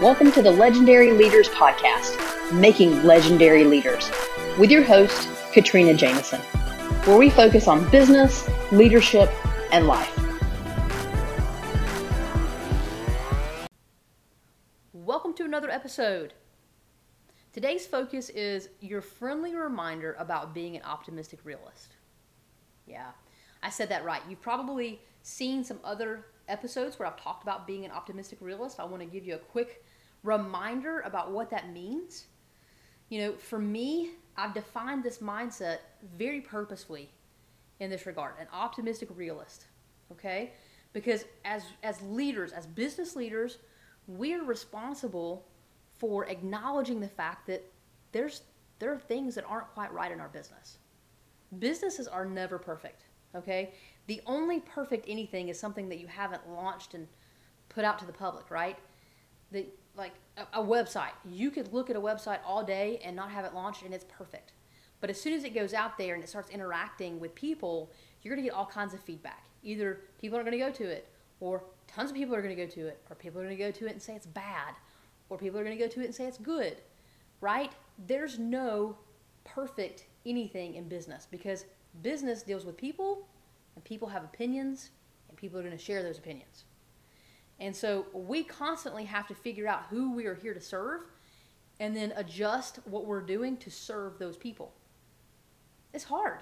Welcome to the Legendary Leaders Podcast, Making Legendary Leaders, with your host, Katrina Jameson, where we focus on business, leadership, and life. Welcome to another episode. Today's focus is your friendly reminder about being an optimistic realist. Yeah, I said that right. You've probably seen some other episodes where I've talked about being an optimistic realist. I want to give you a quick reminder about what that means. You know, for me, I've defined this mindset very purposefully in this regard an optimistic realist. Okay? Because as, as leaders, as business leaders, we're responsible for acknowledging the fact that there's there are things that aren't quite right in our business. Businesses are never perfect, okay? The only perfect anything is something that you haven't launched and put out to the public, right? The like a, a website. You could look at a website all day and not have it launched and it's perfect. But as soon as it goes out there and it starts interacting with people, you're going to get all kinds of feedback. Either people are going to go to it, or tons of people are going to go to it, or people are going to go to it and say it's bad, or people are going to go to it and say it's good, right? There's no perfect anything in business because business deals with people and people have opinions and people are going to share those opinions. And so we constantly have to figure out who we are here to serve and then adjust what we're doing to serve those people. It's hard.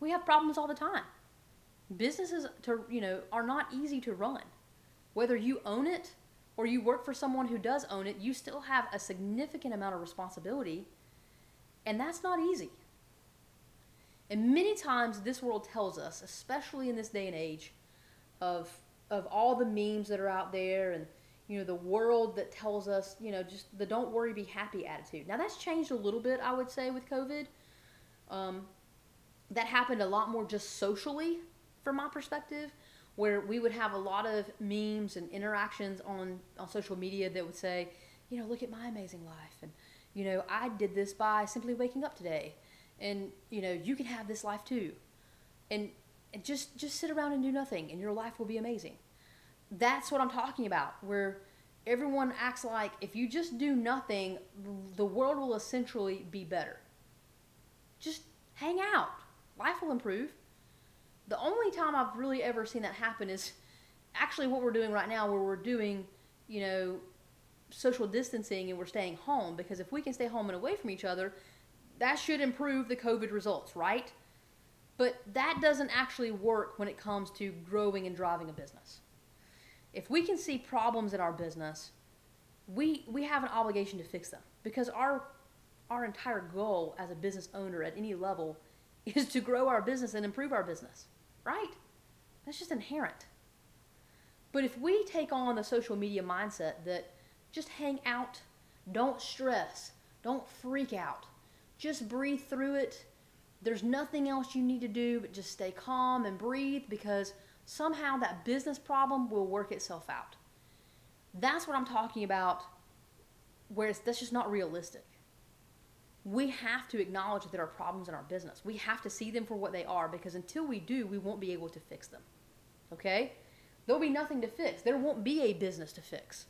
We have problems all the time. Businesses to, you know, are not easy to run. Whether you own it or you work for someone who does own it, you still have a significant amount of responsibility, and that's not easy. And many times this world tells us, especially in this day and age of of all the memes that are out there and you know the world that tells us you know just the don't worry be happy attitude. Now that's changed a little bit i would say with covid. Um, that happened a lot more just socially from my perspective where we would have a lot of memes and interactions on, on social media that would say you know look at my amazing life and you know i did this by simply waking up today and you know you can have this life too. And and just just sit around and do nothing and your life will be amazing. That's what i'm talking about where everyone acts like if you just do nothing the world will essentially be better. Just hang out. Life will improve. The only time i've really ever seen that happen is actually what we're doing right now where we're doing you know social distancing and we're staying home because if we can stay home and away from each other that should improve the covid results right but that doesn't actually work when it comes to growing and driving a business. If we can see problems in our business, we we have an obligation to fix them because our our entire goal as a business owner at any level is to grow our business and improve our business, right? That's just inherent. But if we take on the social media mindset that just hang out, don't stress, don't freak out, just breathe through it there's nothing else you need to do but just stay calm and breathe because somehow that business problem will work itself out. That's what I'm talking about, where that's just not realistic. We have to acknowledge that there are problems in our business. We have to see them for what they are because until we do, we won't be able to fix them. Okay? There'll be nothing to fix. There won't be a business to fix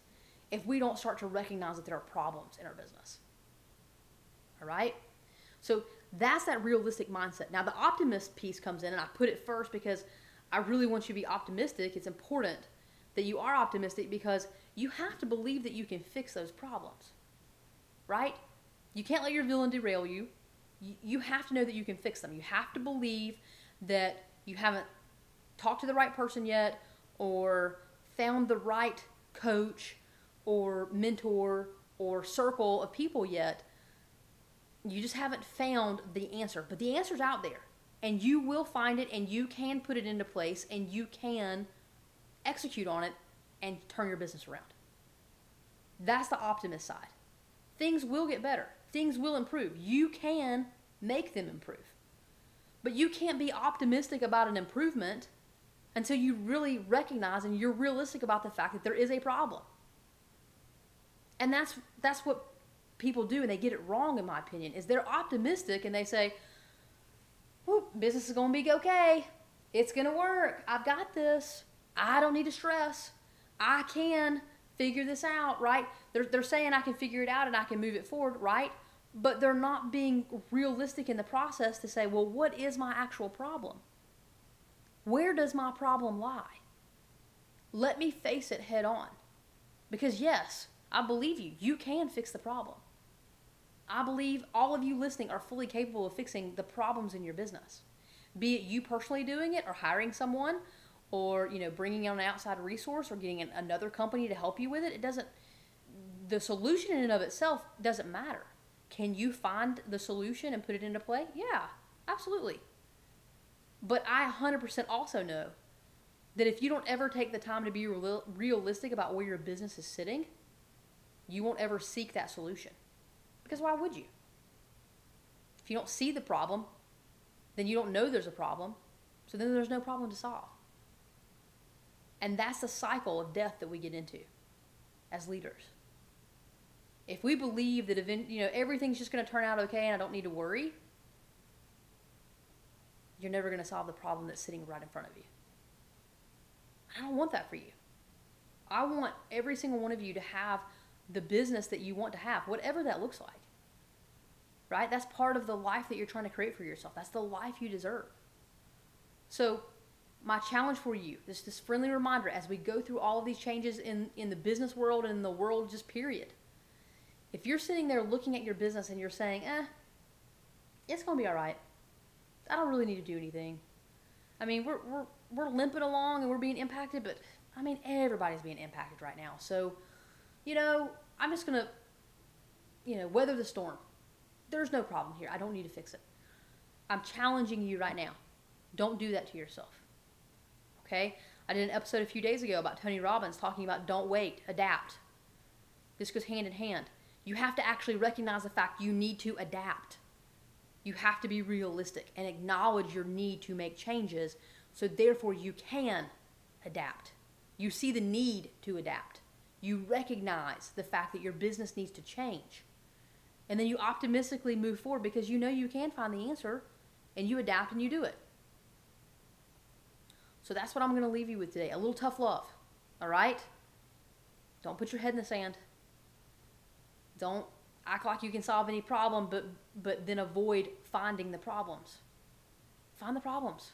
if we don't start to recognize that there are problems in our business. All right? So that's that realistic mindset. Now, the optimist piece comes in, and I put it first because I really want you to be optimistic. It's important that you are optimistic because you have to believe that you can fix those problems, right? You can't let your villain derail you. You have to know that you can fix them. You have to believe that you haven't talked to the right person yet or found the right coach or mentor or circle of people yet you just haven't found the answer, but the answer's out there. And you will find it and you can put it into place and you can execute on it and turn your business around. That's the optimist side. Things will get better. Things will improve. You can make them improve. But you can't be optimistic about an improvement until you really recognize and you're realistic about the fact that there is a problem. And that's that's what people do and they get it wrong in my opinion is they're optimistic and they say business is going to be okay it's going to work i've got this i don't need to stress i can figure this out, right? They're, they're saying I can figure it out and I can move it forward, right? But they're not being realistic in the process to say, well, what is my actual problem? Where does my problem lie? Let me face it head on. Because, yes, I believe you. You can fix the problem. I believe all of you listening are fully capable of fixing the problems in your business. Be it you personally doing it or hiring someone or, you know, bringing on an outside resource or getting an, another company to help you with it. It doesn't, the solution in and of itself doesn't matter. Can you find the solution and put it into play? Yeah, absolutely. But I 100% also know that if you don't ever take the time to be real, realistic about where your business is sitting, you won't ever seek that solution. Because why would you? If you don't see the problem, then you don't know there's a problem. So then there's no problem to solve. And that's the cycle of death that we get into as leaders. If we believe that event, you know everything's just going to turn out okay and I don't need to worry, you're never going to solve the problem that's sitting right in front of you. I don't want that for you. I want every single one of you to have the business that you want to have, whatever that looks like. Right? That's part of the life that you're trying to create for yourself. That's the life you deserve. So, my challenge for you, this this friendly reminder as we go through all of these changes in in the business world and in the world just period. If you're sitting there looking at your business and you're saying, "Eh, it's going to be all right. I don't really need to do anything." I mean, we're we're we're limping along and we're being impacted, but I mean, everybody's being impacted right now. So, you know, I'm just going to, you know, weather the storm. There's no problem here. I don't need to fix it. I'm challenging you right now. Don't do that to yourself. Okay? I did an episode a few days ago about Tony Robbins talking about don't wait, adapt. This goes hand in hand. You have to actually recognize the fact you need to adapt. You have to be realistic and acknowledge your need to make changes so therefore you can adapt. You see the need to adapt you recognize the fact that your business needs to change. And then you optimistically move forward because you know you can find the answer and you adapt and you do it. So that's what I'm going to leave you with today. A little tough love. All right? Don't put your head in the sand. Don't act like you can solve any problem but but then avoid finding the problems. Find the problems.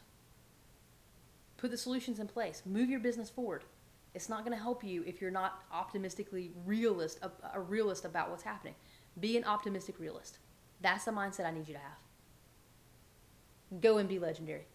Put the solutions in place. Move your business forward. It's not going to help you if you're not optimistically realist, a, a realist about what's happening. Be an optimistic realist. That's the mindset I need you to have. Go and be legendary.